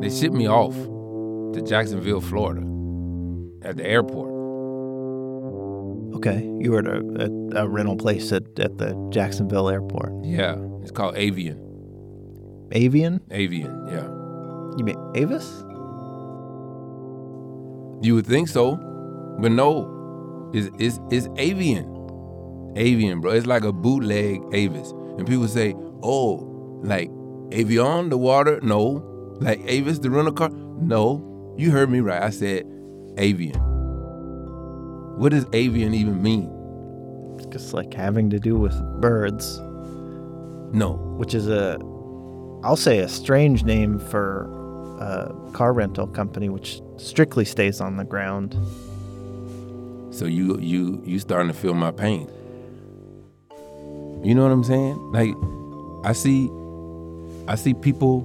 they shipped me off to Jacksonville, Florida, at the airport. Okay, you were at a, a, a rental place at, at the Jacksonville airport. Yeah, it's called Avian. Avian? Avian, yeah. You mean Avis? You would think so, but no. It's, it's, it's Avian. Avian, bro. It's like a bootleg Avis. And people say, oh, like Evian, the water? No. Like Avis, the rental car? No. You heard me right. I said Avian. What does avian even mean? It's just like having to do with birds, No. which is a, I'll say a strange name for a car rental company, which strictly stays on the ground. So you you you starting to feel my pain. You know what I'm saying? Like I see I see people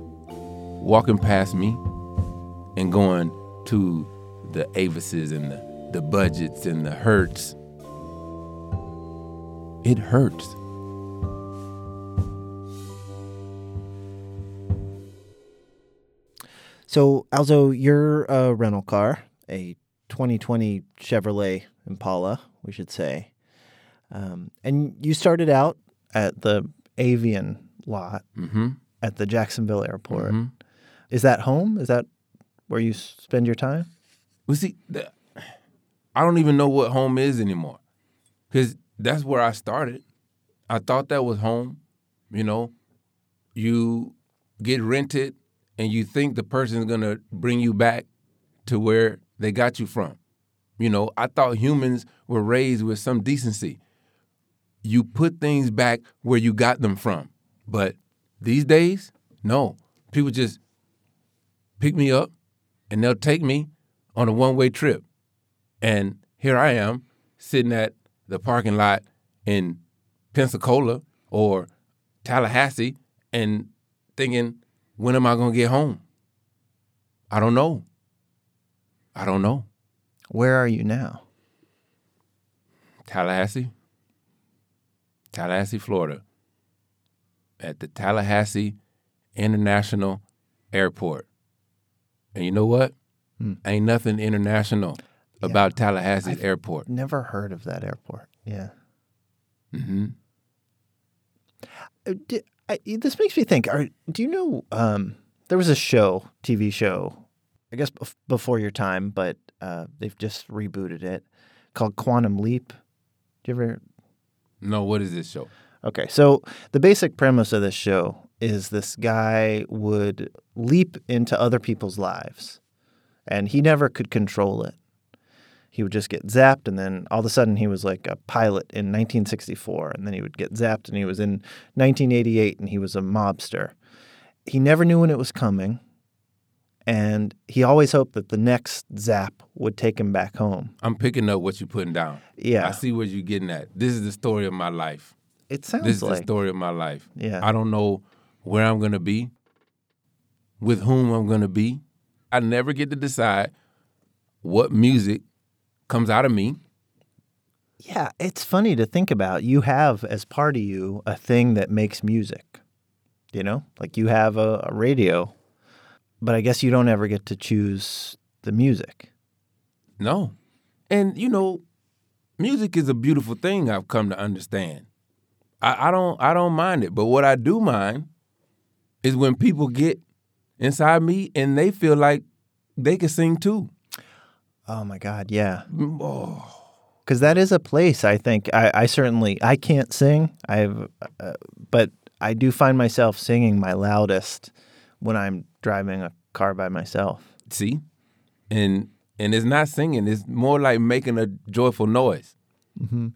walking past me and going to the Avises and the, the budgets and the Hertz. It hurts. So, Alzo, your uh, rental car, a 2020 Chevrolet Impala, we should say, um, and you started out at the Avian lot Mm-hmm. at the Jacksonville airport. Mhm. Is that home? Is that where you spend your time? Well, see, the, I don't even know what home is anymore, because that's where I started. I thought that was home. You know, you get rented, and you think the person's gonna bring you back to where they got you from. You know, I thought humans were raised with some decency. You put things back where you got them from, but these days, no. People just pick me up and they'll take me on a one way trip. And here I am sitting at the parking lot in Pensacola or Tallahassee and thinking, when am I going to get home? I don't know. I don't know. Where are you now? Tallahassee, Tallahassee, Florida, at the Tallahassee International Airport. And you know what? Ain't nothing international about Tallahassee Airport. Never heard of that airport. Yeah. hmm Uh, I, this makes me think. Are, do you know? Um, there was a show, TV show, I guess bef- before your time, but uh, they've just rebooted it, called Quantum Leap. Do you ever? No, what is this show? Okay, so the basic premise of this show is this guy would leap into other people's lives, and he never could control it. He would just get zapped, and then all of a sudden he was like a pilot in 1964, and then he would get zapped, and he was in 1988, and he was a mobster. He never knew when it was coming, and he always hoped that the next zap would take him back home. I'm picking up what you're putting down. Yeah, I see what you're getting at. This is the story of my life. it sounds like This is like the story of my life. Yeah. I don't know where I'm going to be, with whom I'm going to be. I never get to decide what music comes out of me. Yeah, it's funny to think about. You have as part of you a thing that makes music. You know, like you have a, a radio, but I guess you don't ever get to choose the music. No. And you know, music is a beautiful thing I've come to understand. I, I don't I don't mind it. But what I do mind is when people get inside me and they feel like they can sing too. Oh my God, yeah. Oh, Because that is a place I think I, I certainly I can't sing. I've, uh, but I do find myself singing my loudest when I'm driving a car by myself. See, and and it's not singing; it's more like making a joyful noise.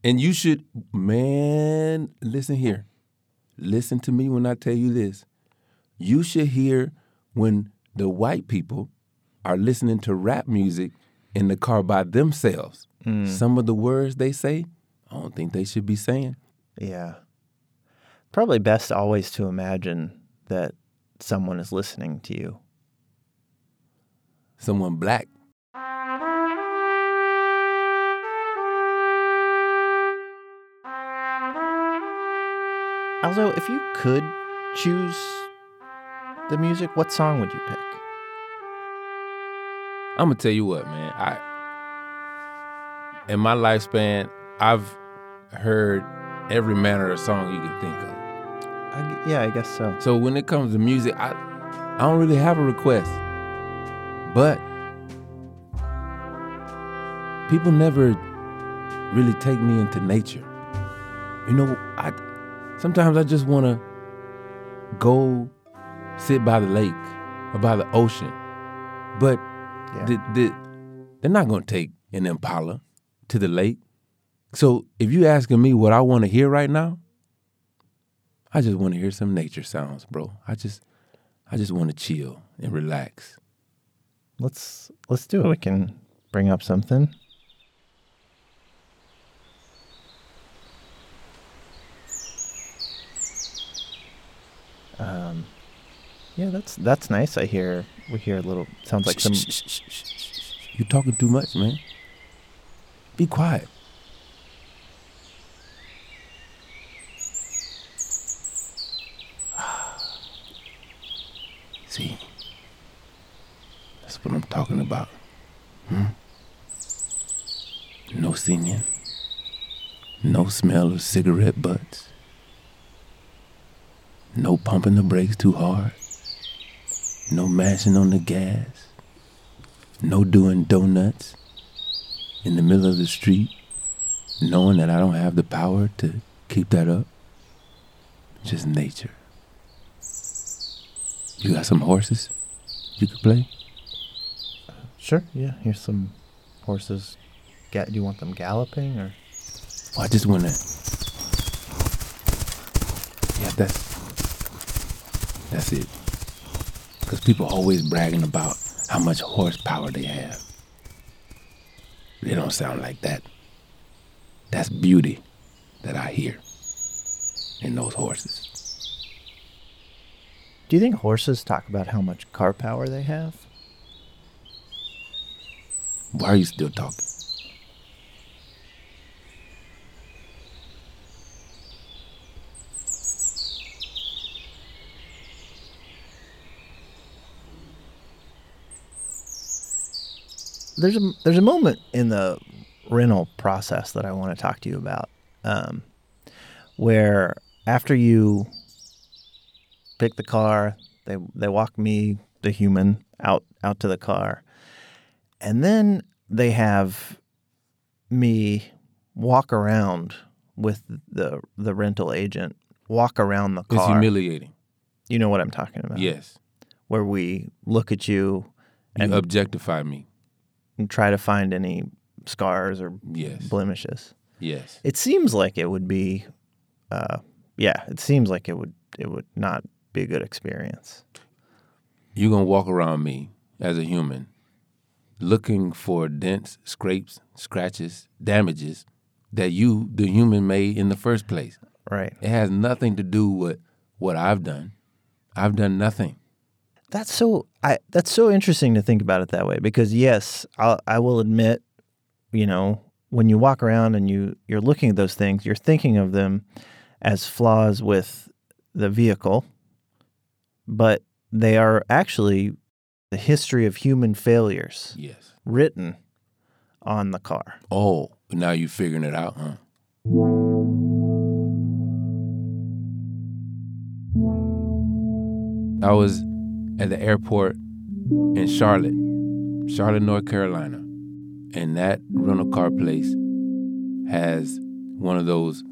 And you should, man, listen here. Listen to me when I tell you this. You should hear when the white people are listening to rap music in the car by themselves. Mm. Some of the words they say, I don't think they should be saying. Yeah. Probably best always to imagine that someone is listening to you. Someone black. Also, if you could choose the music, what song would you pick? I'm gonna tell you what, man. I in my lifespan, I've heard every manner of song you can think of. I yeah, I guess so. So when it comes to music, I I don't really have a request. But people never really take me into nature. You know, I sometimes I just want to go sit by the lake or by the ocean. But Yeah. the, the, they're not going to take an Impala to the lake. So if you're asking me what I want to hear right now, I just want to hear some nature sounds, bro. I just I just want to chill and relax. Let's let's do it. We can bring up something. Um, yeah, that's that's nice. I hear we hear a little. Sounds like some. You're talking too much, man. Be quiet. See, that's what I'm talking about. Hmm? No singing, no smell of cigarette butts, no pumping the brakes too hard, no mashing on the gas, no doing donuts in the middle of the street, knowing that I don't have the power to keep that up. Just nature. You got some horses you could play? Sure. Yeah. Here's some horses. Ga- do you want them galloping or? Well, I just want to. Yeah, that's. That's it. Because people always bragging about how much horsepower they have. They don't sound like that. That's beauty that I hear in those horses. Do you think horses talk about how much car power they have? Why are you still talking? There's a there's a moment in the rental process that I want to talk to you about, um, where after you pick the car, they they walk me the human out out to the car, and then they have me walk around with the the rental agent walk around the car. It's humiliating. you know what I'm talking about? Yes. Where we look at you You and, objectify me. Try to find any scars or Yes. blemishes. Yes. It seems like it would be, uh, yeah, it seems like it would it would not be a good experience. You're going to walk around me as a human looking for dents, scrapes, scratches, damages that you, the human, made in the first place. Right. It has nothing to do with what I've done. I've done nothing. That's so I that's so interesting to think about it that way because yes, I'll, I will admit, you know, when you walk around and you you're looking at those things, you're thinking of them as flaws with the vehicle, but they are actually the history of human failures Yes. written on the car. Oh, now you're figuring it out, huh? I was at the airport in Charlotte, Charlotte, North Carolina, and that rental car place has one of those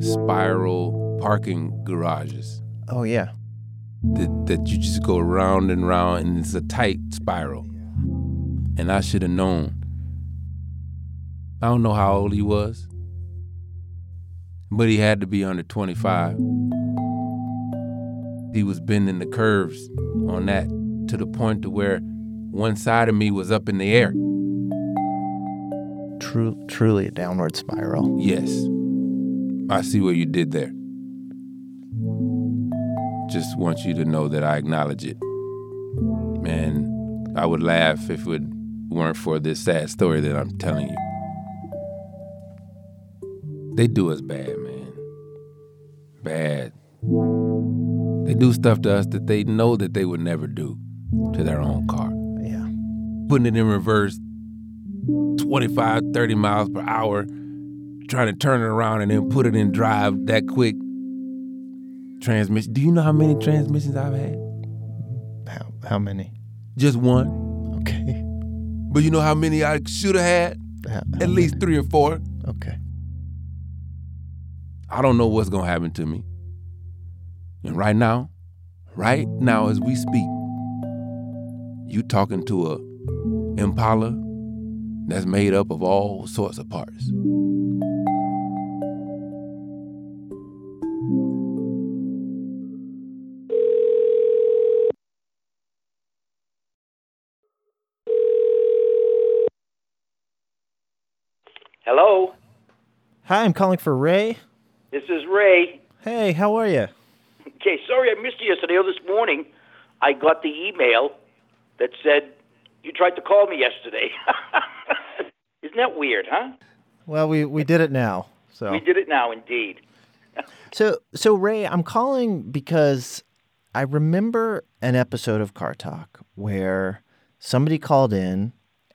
spiral parking garages. Oh yeah. that, that you just go round and round and it's a tight spiral. And I should have known. I don't know how old he was, but he had to be under 25. He was bending the curves on that to the point to where one side of me was up in the air. True, truly a downward spiral. Yes. I see what you did there. Just want you to know that I acknowledge it. Man, I would laugh if it weren't for this sad story that I'm telling you. They do us bad, man. Bad. They do stuff to us that they know that they would never do to their own car. Yeah. Putting it in reverse 25, 30 miles per hour, trying to turn it around and then put it in drive that quick. Transmission. Do you know how many transmissions I've had? How, how many? Just one. Okay. But you know how many I should have had? How- how At least many? three or four. Okay. I don't know what's gonna happen to me. And right now, right now as we speak, you talking to a Impala that's made up of all sorts of parts. Hello, Hi, I'm calling for Ray. this is Ray. Hey, how are you? Sorry I missed you yesterday or this morning. I got the email that said you tried to call me yesterday. Isn't that weird, huh? Well, we, we did it now. So We did it now, indeed. So, so Ray, I'm calling because I remember an episode of Car Talk where somebody called in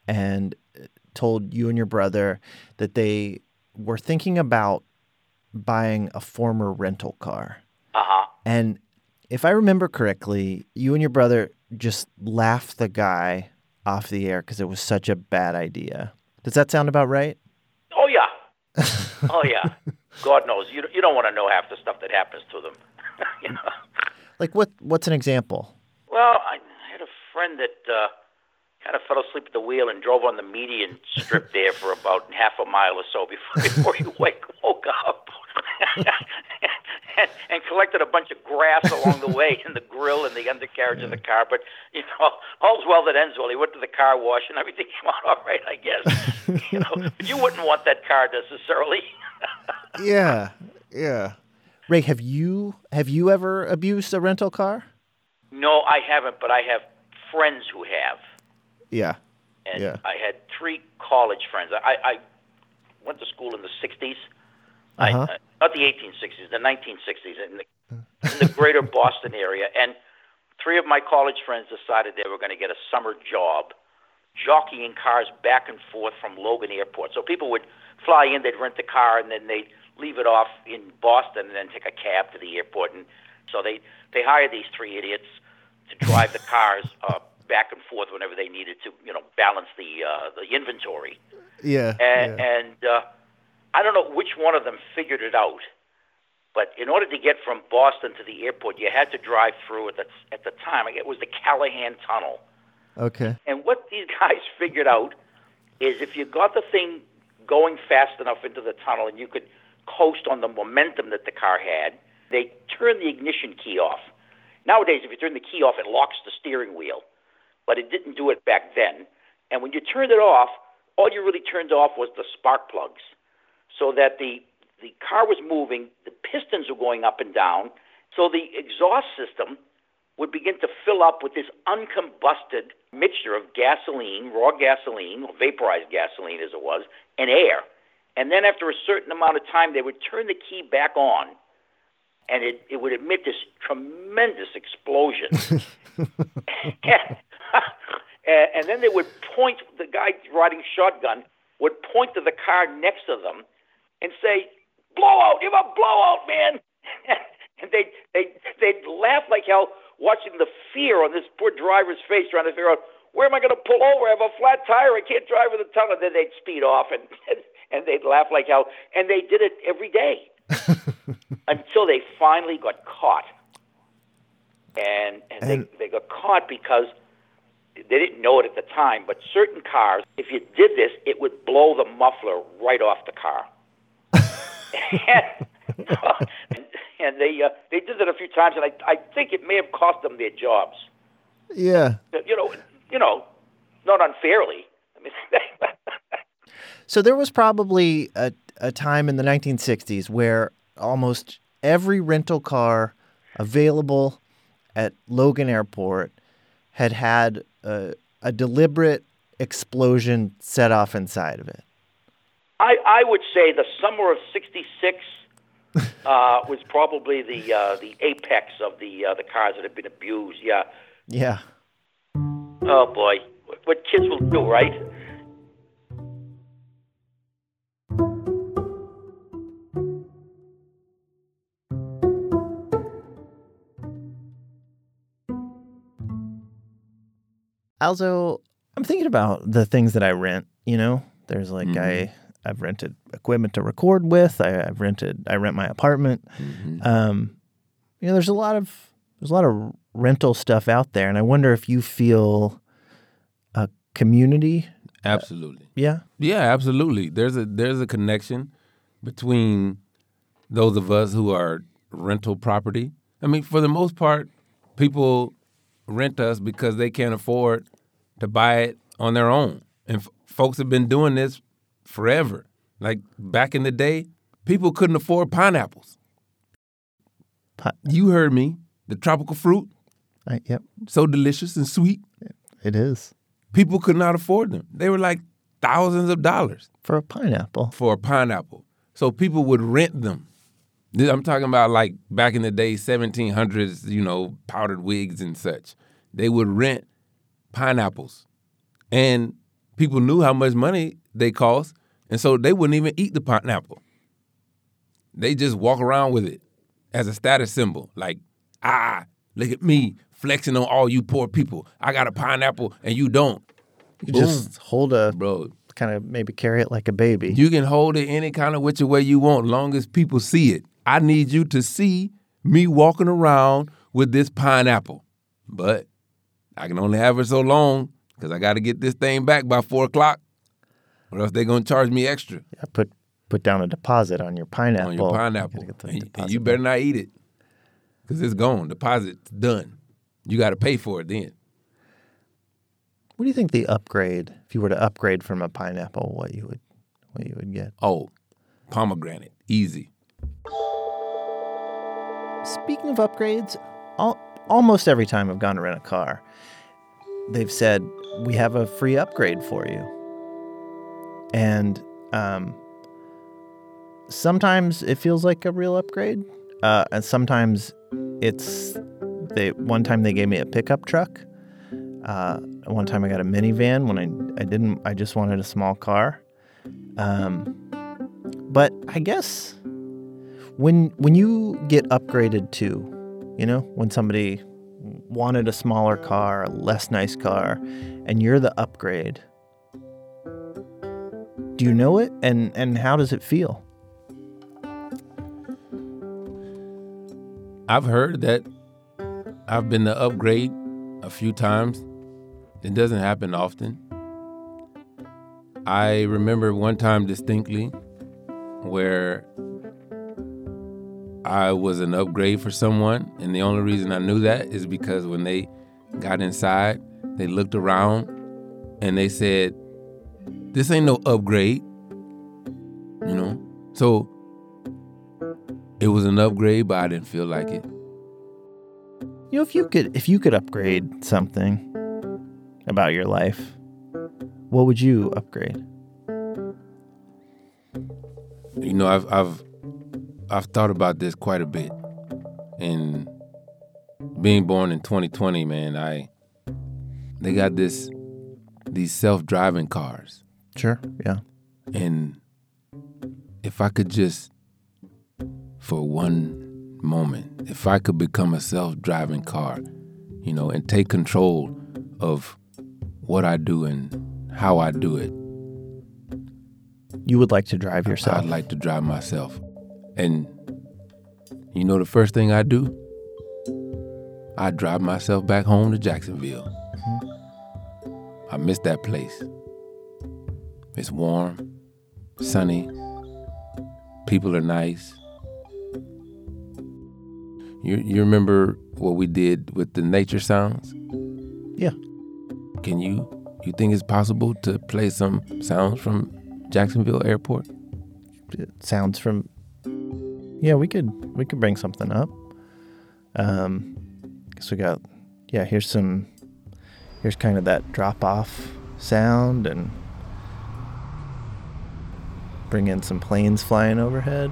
and told you and your brother that they were thinking about buying a former rental car. Uh huh. And if I remember correctly, you and your brother just laughed the guy off the air because it was such a bad idea. Does that sound about right? Oh yeah. oh yeah. God knows you you don't want to know half the stuff that happens to them. you know? Like what? What's an example? Well, I had a friend that uh, kind of fell asleep at the wheel and drove on the median strip there for about half a mile or so before before he wake, woke up, and, and collected a bunch of grass along the way in the grill and the undercarriage of the car. But you know, all's well that ends well. He went to the car wash and everything came out all right, I guess. you know, but you wouldn't want that car necessarily. Yeah, yeah. Ray, have you have you ever abused a rental car? no, I haven't, but I have friends who have. Yeah. and Yeah. I had three college friends. I, I went to school in the '60s, Uh-huh. uh, not the 1860s, the 1960s, in the, in the greater Boston area. And three of my college friends decided they were going to get a summer job jockeying cars back and forth from Logan Airport. So people would fly in, they'd rent the car, and then they'd leave it off in Boston, and then take a cab to the airport. And so they they hired these three idiots to drive the cars uh, back and forth whenever they needed to, you know, balance the uh, the inventory. Yeah. And, and uh, I don't know which one of them figured it out, but in order to get from Boston to the airport, you had to drive through at the at the time. It was the Callahan Tunnel. Okay. And what these guys figured out is if you got the thing going fast enough into the tunnel and you could coast on the momentum that the car had, they turned the ignition key off. Nowadays, if you turn the key off, it locks the steering wheel, but it didn't do it back then. And when you turned it off, all you really turned off was the spark plugs, so that the the car was moving, the pistons were going up and down, so the exhaust system would begin to fill up with this uncombusted mixture of gasoline, raw gasoline, or vaporized gasoline as it was, and air. And then after a certain amount of time, they would turn the key back on, and it, it would emit this tremendous explosion. and, and then they would point, the guy riding shotgun would point to the car next to them and say, blowout, you have a blowout, man. and they'd, they'd, they'd laugh like hell watching the fear on this poor driver's face trying to figure out, where am I going to pull over? I have a flat tire. I can't drive with a tunnel. And then they'd speed off and, and they'd laugh like hell. And they did it every day until they finally got caught. and, and, And- they, they got caught because they didn't know it at the time. But certain cars, if you did this, it would blow the muffler right off the car. And, and they uh, they did it a few times, and I I think it may have cost them their jobs. Yeah. You know, you know, not unfairly. I mean, So there was probably a, a time in the 1960s where almost every rental car available at Logan Airport had had a, a deliberate explosion set off inside of it. I, I would say the summer of '66 uh, was probably the uh, the apex of the uh, the cars that have been abused. Yeah. Yeah. Oh boy, What- what kids will do, right? Also, I'm thinking about the things that I rent. You know, there's like I I've rented equipment to record with. I, I've rented I rent my apartment. Um, you know, there's a lot of there's a lot of rental stuff out there, and I wonder if you feel a community. Absolutely. Yeah. Yeah, absolutely. There's a there's a connection between those of us who are rental property. I mean, for the most part, people rent us because they can't afford to buy it on their own. And f- folks have been doing this forever. Like back in the day, people couldn't afford pineapples. Pi- You heard me. The tropical fruit, I, yep. so delicious and sweet. It is People could not afford them. They were like thousands of dollars. for a pineapple. for a pineapple. So people would rent them. I'm talking about like back in the day, 1700s, you know, powdered wigs and such. They would rent pineapples. And people knew how much money they cost. And so they wouldn't even eat the pineapple. They just walk around with it as a status symbol. Like, ah, look at me flexing on all you poor people. I got a pineapple and you don't. You Boom. just hold a Bro, kind of maybe carry it like a baby. You can hold it any kind of which way you want, long as people see it. I need you to see me walking around with this pineapple, but I can only have it so long because I got to get this thing back by four o'clock, or else they're gonna charge me extra Yeah, put put down a deposit on your pineapple. on your pineapple, the and, and you better not eat it because it's gone. Deposit's done. You got to pay for it then. What do you think the upgrade, if you were to upgrade from a pineapple, what you would what you would get? Oh, pomegranate, easy. Speaking of upgrades, al- almost every time I've gone to rent a car, they've said we have a free upgrade for you, and um, sometimes it feels like a real upgrade, uh, and sometimes it's they. One time they gave me a pickup truck. Uh, one time I got a minivan when I I didn't. I just wanted a small car. Um, but I guess when when you get upgraded to, you know, when somebody wanted a smaller car, a less nice car, and you're the upgrade, do you know it and and how does it feel? I've heard that I've been the upgrade a few times. It doesn't happen often. I remember one time distinctly where I was an upgrade for someone, and the only reason I knew that is because when they got inside, they looked around and they said, This ain't no upgrade. You know? So it was an upgrade, but I didn't feel like it. You know, if you could if you could upgrade something about your life, what would you upgrade? You know, I've I've I've thought about this quite a bit. And being born in 2020, man, I they got this these self-driving cars. Sure. Yeah. And if I could just for one moment, if I could become a self-driving car, you know, and take control of what I do and how I do it, You would like to drive yourself. I'd like to drive myself. And you know the first thing I do? I drive myself back home to Jacksonville. Mm-hmm. I miss that place. It's warm, sunny, people are nice. You you remember what we did with the nature sounds? Yeah. Can you you think it's possible to play some sounds from Jacksonville Airport? It sounds from Yeah, we could we could bring something up. Um guess we got yeah, here's some here's kind of that drop off sound and bring in some planes flying overhead.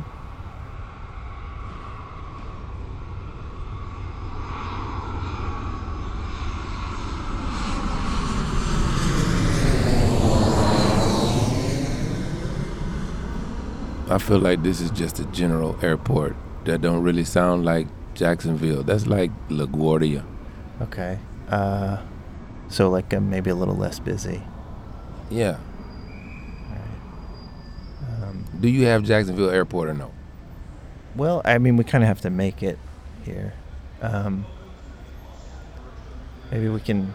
I feel like this is just a general airport that don't really sound like Jacksonville. That's like LaGuardia. Okay. Uh so like uh, maybe a little less busy. Yeah. Do you have Jacksonville Airport or no? Well, I mean, we kind of have to make it here. Um, maybe we can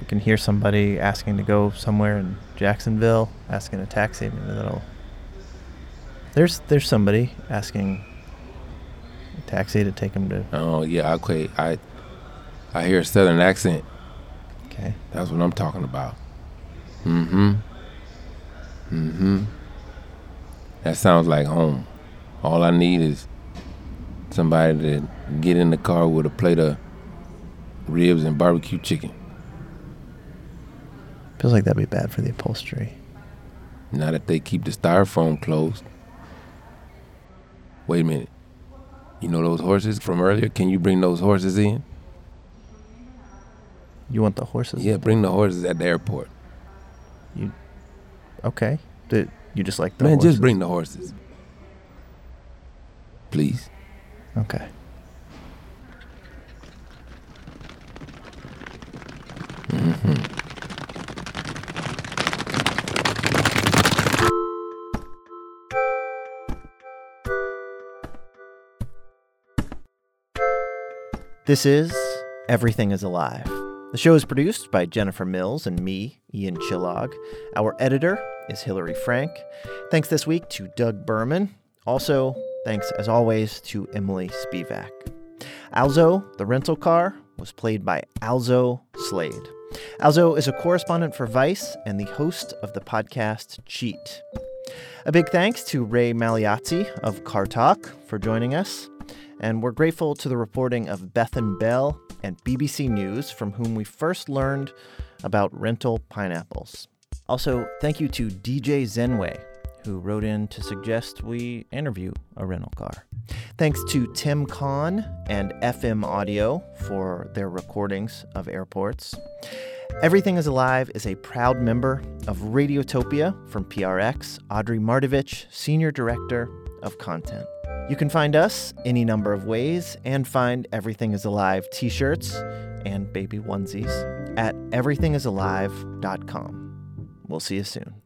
we can hear somebody asking to go somewhere in Jacksonville, asking a taxi. Maybe that'll. There's there's somebody asking a taxi to take him to. Oh yeah, okay. I I hear a southern accent. Okay. That's what I'm talking about. Mm-hmm. Mm-hmm. That sounds like home. All I need is somebody to get in the car with a plate of ribs and barbecue chicken. Feels like that'd be bad for the upholstery. Now that they keep the styrofoam closed. Wait a minute. You know those horses from earlier? Can you bring those horses in? You want the horses? Yeah, bring the horses at the airport. You. Okay. Did you just like the Man, horses? just bring the horses. Please. Okay. Mm-hmm. This is Everything is Alive. The show is produced by Jennifer Mills and me, Ian Chillag. Our editor is Hilary Frank. Thanks this week to Doug Berman. Also, thanks as always to Emily Spivak. Alzo, the rental car, was played by Alzo Slade. Alzo is a correspondent for Vice and the host of the podcast Cheat. A big thanks to Ray Magliozzi of Car Talk for joining us. And we're grateful to the reporting of Bethan Bell and BBC News, from whom we first learned about rental pineapples. Also, thank you to DJ Zenway, who wrote in to suggest we interview a rental car. Thanks to Tim Kahn and FM Audio for their recordings of airports. Everything is Alive is a proud member of Radiotopia from PRX, Audrey Mardavich, Senior Director of Content. You can find us any number of ways and find Everything is Alive t shirts and baby onesies at everythingisalive.com. We'll see you soon.